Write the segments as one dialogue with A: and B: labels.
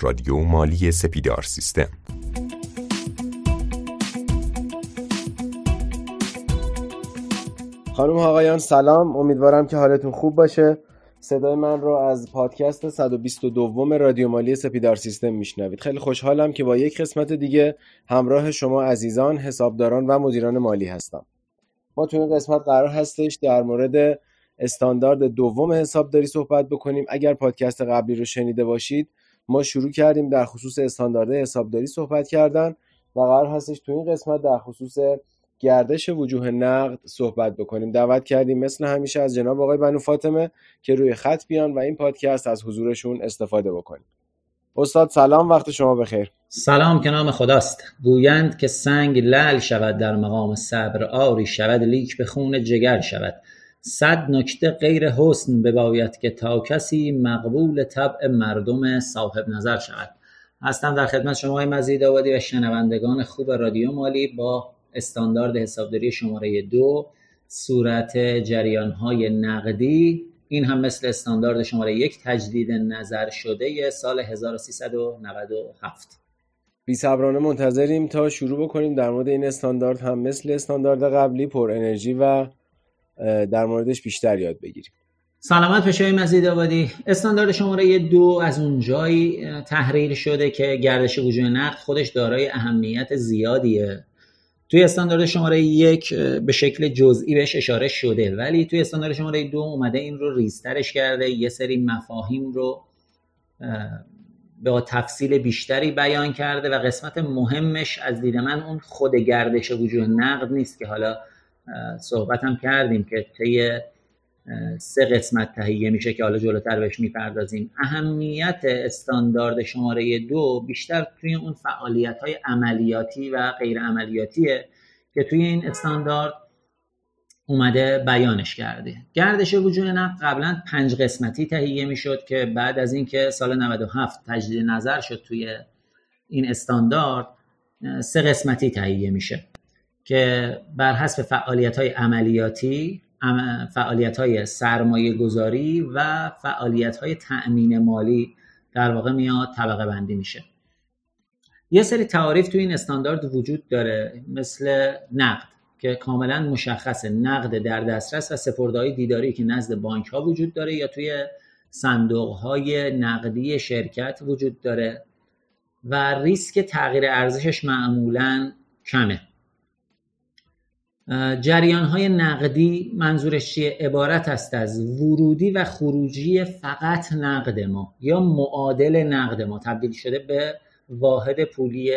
A: رادیو مالی سپیدار سیستم.
B: خانم آقایان سلام. امیدوارم که حالتون خوب باشه. صدای من رو از پادکست 122 رادیو مالی سپیدار سیستم میشنوید. خیلی خوشحالم که با یک قسمت دیگه همراه شما عزیزان حسابداران و مدیران مالی هستم. ما تو این قسمت قرار هستش در مورد استاندارد دوم حسابداری صحبت بکنیم. اگر پادکست قبلی رو شنیده باشید ما شروع کردیم در خصوص استاندارد حسابداری صحبت کردن و قرار هستش تو این قسمت در خصوص گردش وجوه نقد صحبت بکنیم. دعوت کردیم مثل همیشه از جناب آقای بنو فاطمه که روی خط بیان و این پادکست از حضورشون استفاده بکنیم. استاد سلام وقت شما بخیر.
C: سلام که نام خداست. گویند که سنگ لل شود در مقام صبر آری شود لیک به خون جگر شود. صد نکته غیر حسن بباید که تا کسی مقبول طبع مردم صاحب نظر شود. هستم در خدمت شما مزید آبادی و شنوندگان خوب رادیو مالی با استاندارد حسابداری شماره دو صورت جریان های نقدی. این هم مثل استاندارد شماره یک تجدید نظر شده سال 1397
B: بی صبرانه منتظریم تا شروع بکنیم. در مورد این استاندارد هم مثل استاندارد قبلی پر انرژی و در موردش بیشتر یاد بگیریم.
C: سلامت به شما مزید آبادی. استاندارد شماره دو از اون جایی تحریر شده که گردش وجوه نقد خودش دارای اهمیت زیادیه. توی استاندارد شماره یک به شکل جزئی بهش اشاره شده ولی توی استاندارد شماره دو اومده این رو ریسترش کرده یه سری مفاهیم رو به تفصیل بیشتری بیان کرده و قسمت مهمش از دید من اون خود گردش وجوه نقد نیست که حالا صحبت هم کردیم که طی سه قسمت تهیه میشه که حالا جلوتر بهش می‌پردازیم. اهمیت استاندارد شماره دو بیشتر توی اون فعالیت های عملیاتی و غیر عملیاتیه که توی این استاندارد اومده بیانش کرده. گردش وجود نفت قبلا پنج قسمتی تهیه می‌شد که بعد از اینکه سال 97 تجدید نظر شد توی این استاندارد سه قسمتی تهیه میشه. که بر حسب فعالیت های عملیاتی فعالیت های سرمایه گذاری و فعالیت های تأمین مالی در واقع میاد طبقه بندی میشه. یه سری تعاریف توی این استاندارد وجود داره مثل نقد که کاملا مشخصه. نقد در دسترس و سپردهای دیداری که نزد بانک ها وجود داره یا توی صندوق های نقدی شرکت وجود داره و ریسک تغییر ارزشش معمولا کمه. جریان های نقدی منظورش چیه؟ عبارت است از ورودی و خروجی فقط نقد ما یا معادل نقد ما تبدیل شده به واحد پولی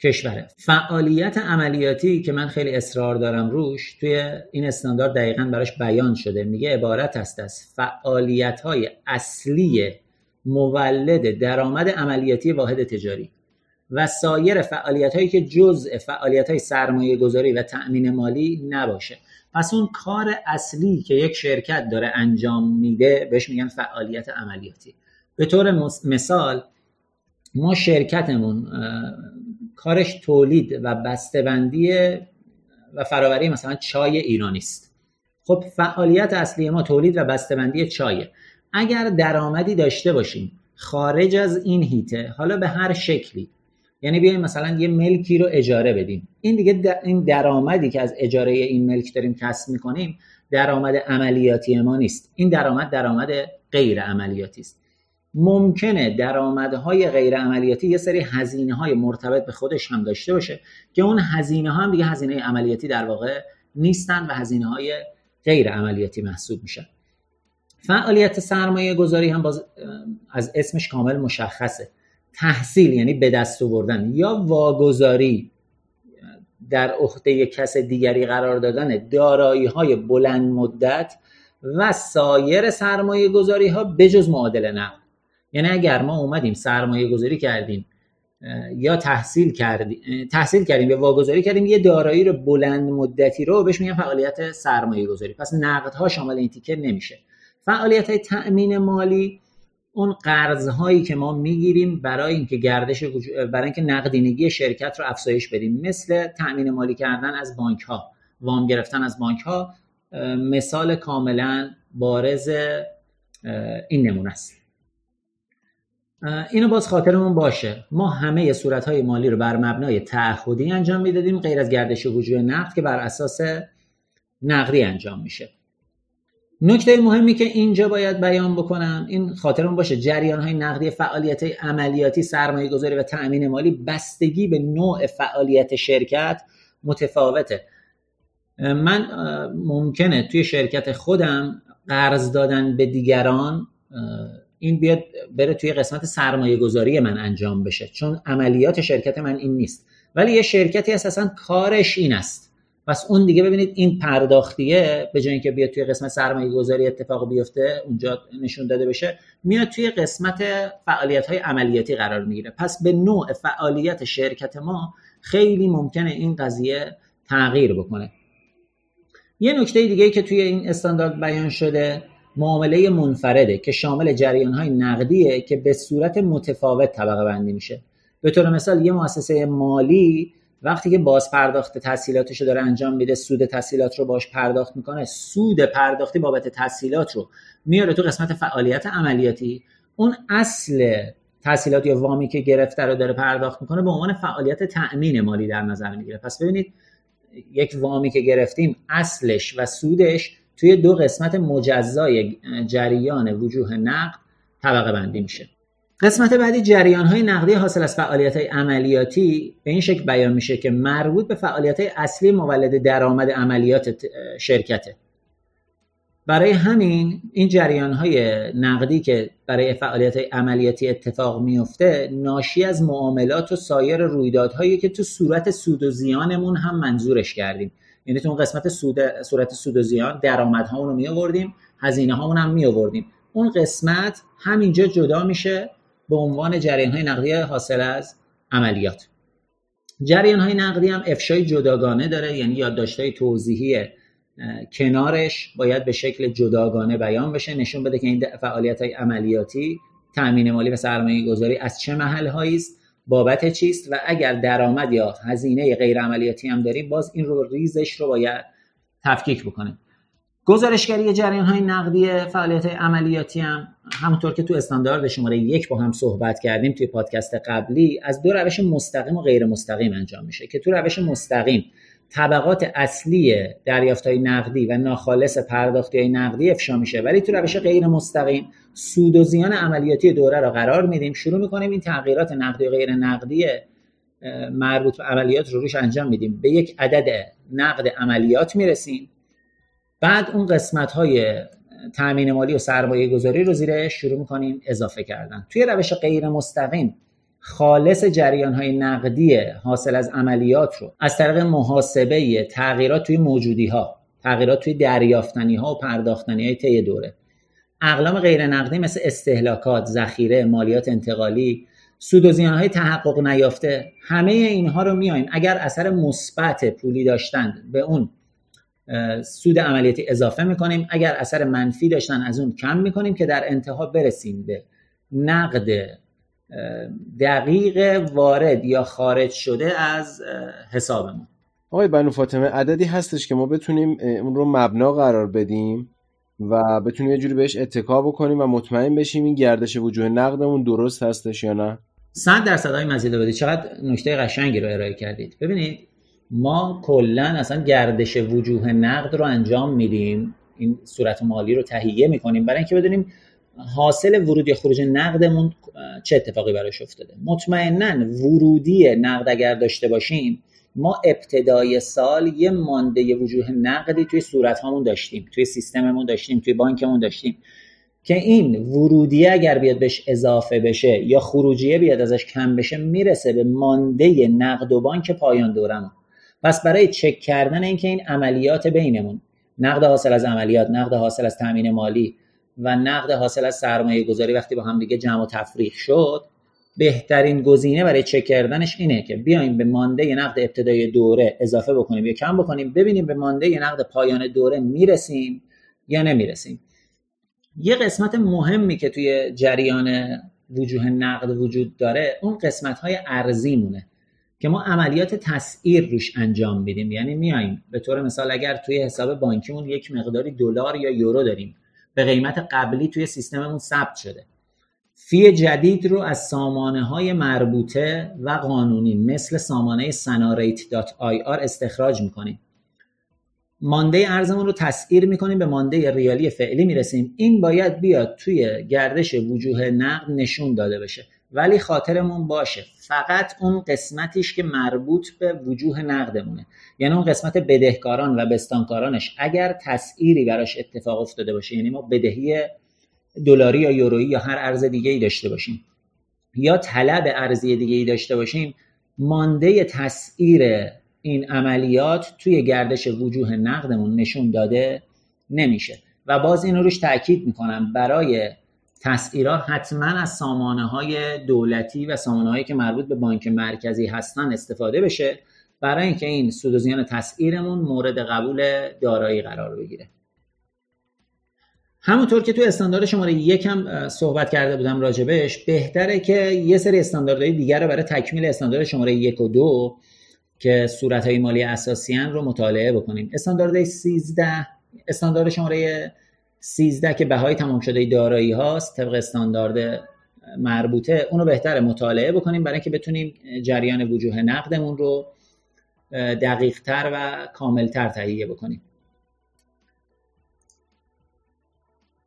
C: کشوره. فعالیت عملیاتی که من خیلی اصرار دارم روش توی این استاندارد دقیقا براش بیان شده. میگه عبارت است از فعالیت های اصلی مولد درآمد عملیاتی واحد تجاری. و سایر فعالیت هایی که جزء فعالیت های سرمایه گذاری و تأمین مالی نباشه. پس اون کار اصلی که یک شرکت داره انجام میده بهش میگن فعالیت عملیاتی. به طور مثال ما شرکتمون کارش تولید و بسته‌بندی و فراوری مثلا چای ایرانی است. خب فعالیت اصلی ما تولید و بسته‌بندی چایه اگر درآمدی داشته باشیم خارج از این هیته حالا به هر شکلی یعنی بیایم مثلا یه ملکی رو اجاره بدیم این دیگه این درآمدی که از اجاره این ملک داریم کسب می‌کنیم درآمد عملیاتی ما نیست. این درآمد درآمد غیر عملیاتی است. ممکنه درآمدهای غیر عملیاتی یه سری هزینه های مرتبط به خودش هم داشته باشه که اون هزینه ها هم دیگه هزینه عملیاتی در واقع نیستن و هزینه های غیر عملیاتی محسوب میشن. فعالیت سرمایه گذاری هم باز از اسمش کامل مشخصه. تحصیل یعنی به دست آوردن یا واگذاری در عهده کس دیگری قرار دادن دارایی های بلند مدت و سایر سرمایه گذاری ها بجز معادل نقد. یعنی اگر ما اومدیم سرمایه گذاری کردیم یا تحصیل کردیم تحصیل کردیم یا واگذاری کردیم یه دارایی رو بلند مدتی رو بهش میگن فعالیت سرمایه گذاری پس نقدها شامل این تیکر نمیشه. فعالیت های تأمین مالی اون قرض هایی که ما می‌گیریم برای اینکه گردش برای اینکه نقدینگی شرکت رو افزایش بدیم. مثل تأمین مالی کردن از بانک ها وام گرفتن از بانک ها مثال کاملا بارز این نمونه است. اینو باز خاطرمون باشه. ما همه صورت های مالی رو بر مبنای تعهدی انجام می‌دادیم غیر از گردش وجوه نقد که بر اساس نقدی انجام میشه. نکته مهمی که اینجا باید بیان بکنم این خاطرمون باشه جریان های نقدی فعالیت عملیاتی سرمایه گذاری و تأمین مالی بستگی به نوع فعالیت شرکت متفاوته. من ممکنه توی شرکت خودم قرض دادن به دیگران این بیاد بره توی قسمت سرمایه گذاری من انجام بشه چون عملیات شرکت من این نیست. ولی یه شرکتی اساسا کارش این است. پس اون دیگه ببینید این پرداختیه به جای اینکه بیاد توی قسمت سرمایه گذاری اتفاق بیفته اونجا نشون داده بشه میاد توی قسمت فعالیت های عملیاتی قرار می‌گیره. پس به نوع فعالیت شرکت ما خیلی ممکنه این قضیه تغییر بکنه. یه نکته دیگه که توی این استاندارد بیان شده معامله منفرده که شامل جریان های نقدیه که به صورت متفاوت طبقه بندی میشه. به طور مثال یه مؤسسه مالی وقتی که باز پرداخت تحصیلاتش رو داره انجام میده سود تحصیلات رو باش پرداخت می‌کنه سود پرداختی بابت تحصیلات رو میاره تو قسمت فعالیت عملیاتی. اون اصل تحصیلات یا وامی که گرفته رو داره پرداخت می‌کنه به عنوان فعالیت تأمین مالی در نظر می‌گیره. پس ببینید یک وامی که گرفتیم اصلش و سودش توی دو قسمت مجزای جریان وجوه نقد طبقه بندی میشه. قسمت بعدی جریان های نقدی حاصل از فعالیت های عملیاتی. به این شکل بیان میشه که مربوط به فعالیت های اصلی مولد درآمد عملیات شرکته. برای همین این جریان های نقدی که برای فعالیت های عملیاتی اتفاق میفته ناشی از معاملات و سایر رویدادهایی که تو صورت سود و زیانمون هم منظورش کردیم. یعنی تو اون قسمت سود صورت سود و زیان درآمدهامون رو می آوردیم هزینه هامون هم می آوردیم اون قسمت همینجا جدا میشه به عنوان جریان های نقدی حاصل از عملیات. جریان های نقدی هم افشای جداگانه داره یعنی یادداشت های توضیحی کنارش باید به شکل جداگانه بیان بشه نشون بده که این فعالیت های عملیاتی تأمین مالی و سرمایه گذاری از چه محل است بابت چیست و اگر درآمد یا هزینه غیر عملیاتی هم داریم باز این رو ریزش رو باید تفکیک بکنیم. گزارشگری جریان های نقدی فعالیت عملیاتی هم همونطور که تو استاندارد شماره یک با هم صحبت کردیم توی پادکست قبلی از دو روش مستقیم و غیر مستقیم انجام میشه که تو روش مستقیم طبقات اصلی دریافت های نقدی و ناخالص پرداختی های نقدی افشا میشه ولی تو روش غیر مستقیم سود و زیان عملیاتی دوره را قرار میدیم. شروع می‌کنیم این تغییرات نقدی و غیر نقدی مربوط به عملیات رو روش انجام میدیم. به یک عدد نقد عملیات می‌رسیم. بعد اون قسمت های تامین مالی و سرمایه گذاری رو زیرش شروع می‌کنیم اضافه کردن. توی روش غیر مستقیم خالص جریان های نقدی حاصل از عملیات رو از طریق محاسبه تغییرات توی موجودی ها تغییرات توی دریافتنی ها و پرداختنی های طی دوره. اقلام غیر نقدی مثل استهلاکات، ذخیره، مالیات انتقالی، سود و زیان های تحقق نیافته همه اینها رو میایم اگر اثر مثبت پولی داشتند به اون سود عملیاتی اضافه می‌کنیم. اگر اثر منفی داشتن از اون کم می‌کنیم که در انتها برسیم به نقد دقیق وارد یا خارج شده از حسابمون.
B: آقای بنو فاطمه عددی هستش که ما بتونیم اون رو مبنا قرار بدیم و بتونیم یه جوری بهش اتکا بکنیم و مطمئن بشیم این گردش وجوه نقدمون درست هستش یا نه.
C: صد درصد های مزید بدید چقدر نکته قشنگی رو ارائه کردید. ببینید ما کلا اصلا گردش وجوه نقد رو انجام میدیم. این صورت مالی رو تهیه می‌کنیم. برای اینکه بدونیم حاصل ورود یا خروج نقدمون چه اتفاقی براش افتاده. مطمئنا ورودی نقد اگر داشته باشیم ما ابتدای سال یه مانده وجوه نقدی توی صورت هامون داشتیم توی سیستممون داشتیم توی بانکمون داشتیم که این ورودی اگر بیاد بهش اضافه بشه یا خروجیه بیاد ازش کم بشه می‌رسه به مانده نقد و بانک پایان دورمون. پس برای چک کردن اینکه این عملیات بینمون نقد حاصل از عملیات نقد حاصل از تامین مالی و نقد حاصل از سرمایه گذاری وقتی با هم دیگه جمع و تفریق شد بهترین گزینه برای چک کردنش اینه که بیایم به مانده نقد ابتدای دوره اضافه بکنیم یا کم بکنیم ببینیم به مانده نقد پایان دوره می‌رسیم یا نمی‌رسیم. یه قسمت مهمی که توی جریان وجوه نقد وجود داره اون قسمت های ارزی مونه که ما عملیات تسعیر روش انجام میدیم. یعنی میایم به طور مثال اگر توی حساب بانکیمون یک مقداری دلار یا یورو داریم به قیمت قبلی توی سیستممون ثبت شده. فی جدید رو از سامانه های مربوطه و قانونی مثل سامانه سناریت.ir استخراج می‌کنیم. مانده ارزمون رو تسعیر می‌کنیم به مانده ریالی فعلی می‌رسیم. این باید بیاد توی گردش وجوه نقد نشون داده بشه. ولی خاطرمون باشه. فقط اون قسمتیش که مربوط به وجوه نقدمونه. یعنی اون قسمت بدهکاران و بستانکارانش. اگر تسعیری براش اتفاق افتاده باشه یعنی ما بدهی دلاری یا یورویی یا هر ارز دیگه ای داشته باشیم یا طلب ارزی دیگه ای داشته باشیم مانده تسعیر این عملیات توی گردش وجوه نقدمون نشون داده نمیشه. و باز این روش تاکید می‌کنم برای تسعیرات حتما از سامانه های دولتی و سامانه هایی که مربوط به بانک مرکزی هستن استفاده بشه برای اینکه این سود و زیان تسعیرمون مورد قبول دارایی قرار بگیره. همونطور که تو استاندارد شماره یکم صحبت کرده بودم راجبش بهتره که یه سری استانداردهای دیگر رو برای تکمیل استاندارد شماره یک و دو که صورت های مالی اساسی رو مطالعه بکنیم. استاندارد 13 استاندارد شماره 13 که بهای تمام شده دارایی هاست طبق استاندارد مربوطه اونو بهتره مطالعه بکنیم برای اینکه بتونیم جریان وجوه نقدمون رو دقیق تر و کامل تر تهیه بکنیم.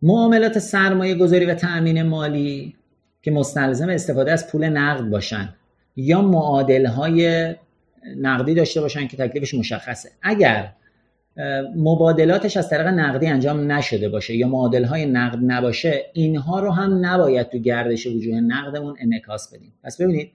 C: معاملات سرمایه گذاری و تأمین مالی که مستلزم استفاده از پول نقد باشن یا معادل های نقدی داشته باشن که تکلیفش مشخصه. اگر مبادلاتش از طریق نقدی انجام نشده باشه یا معادل های نقد نباشه اینها رو هم نباید تو گردش وجوه نقدمون انعکاس بدیم. پس ببینید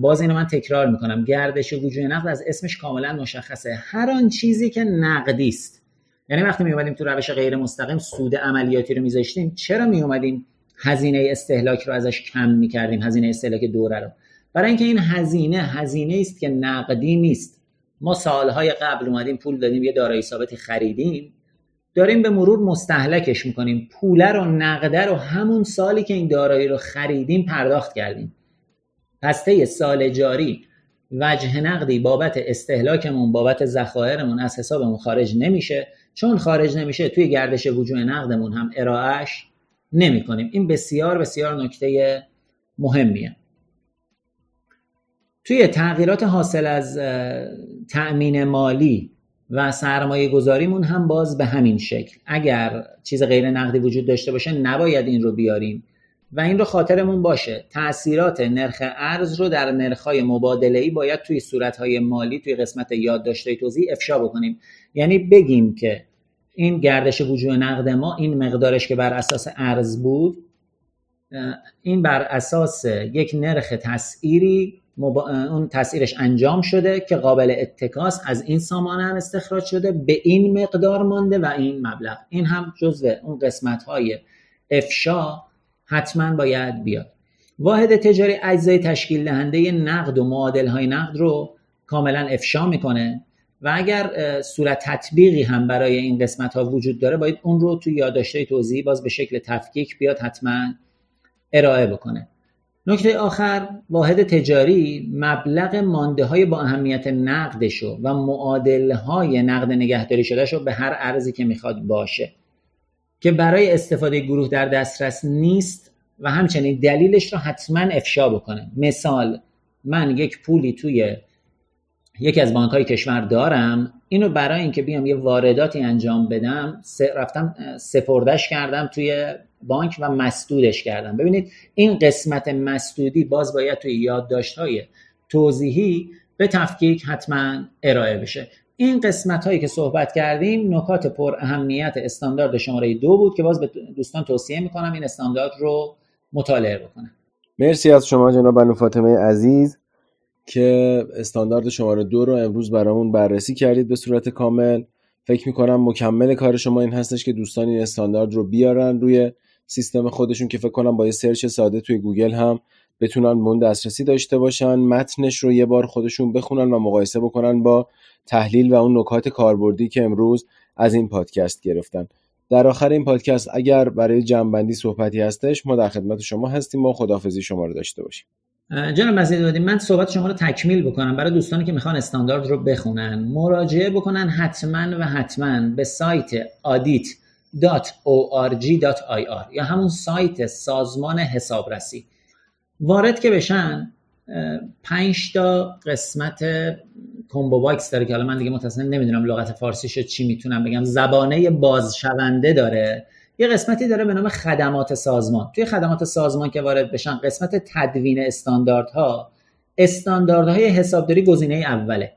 C: باز اینو من تکرار می‌کنم. گردش وجوه نقد از اسمش کاملا مشخصه. هر آن چیزی که نقدی است. یعنی وقتی می اومدیم تو روش غیر مستقیم سود عملیاتی رو میذاشتیم چرا می اومدیم هزینه استهلاک رو ازش کم می‌کردیم؟ هزینه استهلاک دوره رو. برای اینکه این هزینه هزینه است که نقدی نیست. ما سالهای قبل اومدیم پول دادیم یه دارایی ثابتی خریدیم. داریم به مرور مستحلکش می‌کنیم. پوله رو نقده رو همون سالی که این دارایی رو خریدیم پرداخت کردیم. پس طی سال جاری وجه نقدی بابت استهلاکمون بابت ذخایرمون از حسابمون خارج نمیشه. چون خارج نمیشه توی گردش وجوه نقدمون هم ارائهش نمی کنیم این بسیار بسیار نکته مهمیه. توی تغییرات حاصل از تأمین مالی و سرمایه گذاریمون هم باز به همین شکل. اگر چیز غیر نقدی وجود داشته باشه نباید این رو بیاریم. و این رو خاطرمون باشه. تاثیرات نرخ ارز رو در نرخ‌های مبادله‌ای باید توی صورت‌های مالی توی قسمت یادداشت‌های توضیح افشا بکنیم. یعنی بگیم که این گردش وجوه نقد ما این مقدارش که بر اساس ارز بود این بر اساس یک نرخ تسعیری اون تسعیرش انجام شده که قابل اتکاس از این سامانه هم استخراج شده به این مقدار مانده و این مبلغ. این هم جزو اون قسمت های افشا حتما باید بیاد. واحد تجاری اجزای تشکیل دهنده نقد و معادل های نقد رو کاملا افشا می‌کنه و اگر صورت تطبیقی هم برای این قسمت ها وجود داره باید اون رو تو یادداشته توضیحی باز به شکل تفکیک بیاد حتما ارائه بکنه. نکته آخر واحد تجاری مبلغ مانده های با اهمیت نقدشو و معادل های نقد نگهداری شده شو به هر ارزی که می‌خواد باشه. که برای استفاده گروه در دسترس نیست و همچنین دلیلش رو حتما افشا بکنه. مثال من یک پولی توی یکی از بانک های کشور دارم اینو برای اینکه بیام یه وارداتی انجام بدم رفتم سپردش کردم توی بانک و مسدودش کردم ببینید این قسمت مسدودی باز باید توی یادداشت های توضیحی به تفکیک حتما ارائه بشه. این قسمت هایی که صحبت کردیم نکات پر اهمیت استاندارد شماره دو بود که باز به دوستان توصیه می‌کنم این استاندارد رو مطالعه بکنم
B: مرسی از شما جناب بنو فاطمه عزیز که استاندارد شماره دو رو امروز برامون بررسی کردید به صورت کامل. فکر می‌کنم مکمل کار شما این هستش که دوستان این استاندارد رو بیارن روی سیستم خودشون که فکر کنم با یه search ساده توی گوگل هم بتونن به دسترسی داشته باشن متنش رو یه بار خودشون بخونن و مقایسه بکنن با تحلیل و اون نکات کاربردی که امروز از این پادکست گرفتن. در آخر این پادکست اگر برای جمعبندی صحبتی هستش ما در خدمت شما هستیم. ما خداحافظی شما رو داشته باشیم.
C: جناب مزید من صحبت شما رو تکمیل بکنم برای دوستانی که می‌خوان استاندارد رو بخونن مراجعه بکنن حتما و حتما به سایت audit.org.ir یا همون سایت سازمان حسابرسی. وارد که بشن پنج تا قسمت combo box داره که حالا من دیگه متاسفانه نمی‌دونم لغت فارسیشو چی می‌تونم بگم. زبانه بازشونده داره. یه قسمتی داره به نام خدمات سازمان. توی خدمات سازمان که وارد بشن قسمت تدوین استانداردها استانداردهای حسابداری گزینه اوله.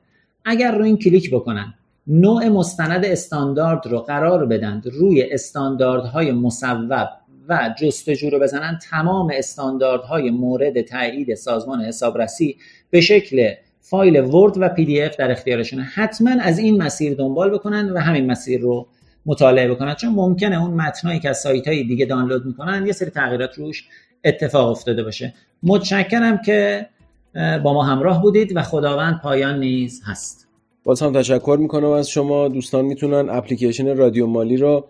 C: اگر روی این کلیک بکنن نوع مستند استاندارد رو قرار بدند روی استانداردهای مصوب و جستجو رو بزنن تمام استانداردهای مورد تایید سازمان حسابرسی به شکل فایل Word و PDF در اختیارشونه. حتما از این مسیر دنبال بکنن و همین مسیر رو مطالعه بکنن. چون ممکنه اون متنایی که از سایت های دیگه دانلود می‌کنن یه سری تغییرات روش اتفاق افتاده باشه. متشکرم که با ما همراه بودید و خداوند پایان نیز هست.
B: باز هم تشکر می‌کنم از شما. دوستان می‌تونن اپلیکیشن رادیو مالی رو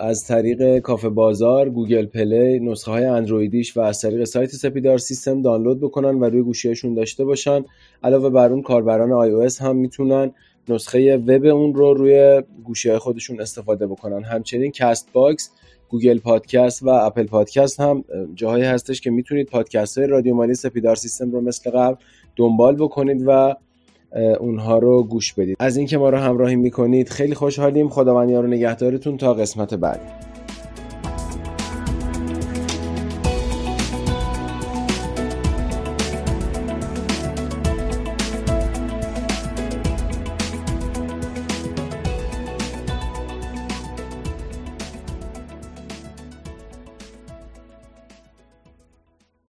B: از طریق کافه بازار، Google Play، نسخه های اندرویدیش و از طریق سایت سپیدار سیستم دانلود بکنن و روی گوشیشون داشته باشن. علاوه بر اون کاربران آی هم می‌تونن نسخه وب اون رو روی گوشی خودشون استفاده بکنن. همچنین Castbox Google Podcast و Apple Podcast هم جاهایی هستش که می‌تونید پادکست های رادیو مالی سپیدار سیستم رو مثل قبل دنبال بکنید و اونها رو گوش بدید. از اینکه ما رو همراهی می‌کنید خیلی خوشحالیم. خداوند یار نگهدارتون تا قسمت بعدی.